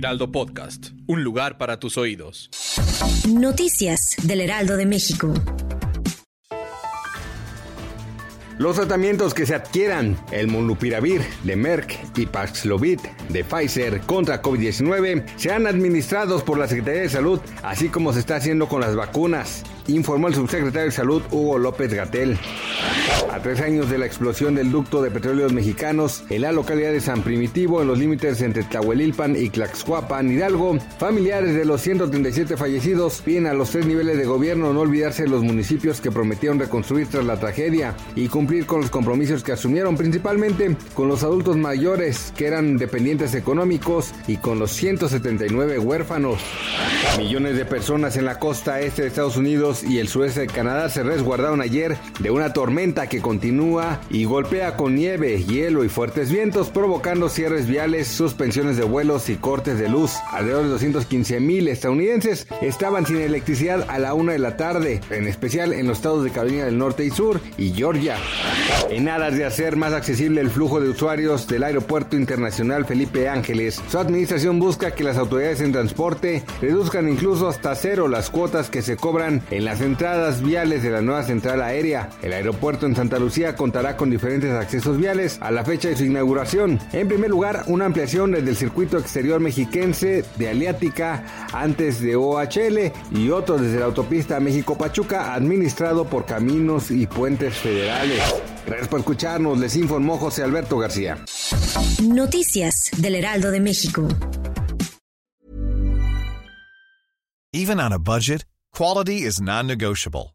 Heraldo Podcast, un lugar para tus oídos. Noticias del Heraldo de México. Los tratamientos que se adquieran, el Molnupiravir de Merck y Paxlovid de Pfizer contra COVID-19, sean administrados por la Secretaría de Salud, así como se está haciendo con las vacunas informó el subsecretario de Salud Hugo López Gatel. A tres años de la explosión del ducto de petróleos mexicanos en la localidad de San Primitivo, en los límites entre Tlahuelilpan y Tlaxcuapan, Hidalgo, familiares de los 137 fallecidos piden a los tres niveles de gobierno no olvidarse de los municipios que prometieron reconstruir tras la tragedia y cumplir con los compromisos que asumieron, principalmente con los adultos mayores que eran dependientes económicos y con los 179 huérfanos. Millones de personas en la costa este de Estados Unidos y el sureste de Canadá se resguardaron ayer de una tormenta que continúa y golpea con nieve, hielo y fuertes vientos, provocando cierres viales, suspensiones de vuelos y cortes de luz. Alrededor de 215 mil estadounidenses estaban sin electricidad a la una de la tarde, en especial en los estados de Carolina del Norte y Sur y Georgia. En aras de hacer más accesible el flujo de usuarios del Aeropuerto Internacional Felipe Ángeles, su administración busca que las autoridades en transporte reduzcan incluso hasta cero las cuotas que se cobran en las entradas viales de la nueva central aérea. El aeropuerto en Santa Lucía contará con diferentes accesos viales a la fecha de su inauguración. En primer lugar, una ampliación desde el circuito exterior mexiquense de Aliática antes de OHL y otro desde la autopista México-Pachuca administrado por caminos y puentes federales. Gracias por escucharnos, les informó José Alberto García. Noticias del Heraldo de México. Even on a budget, quality is non-negotiable.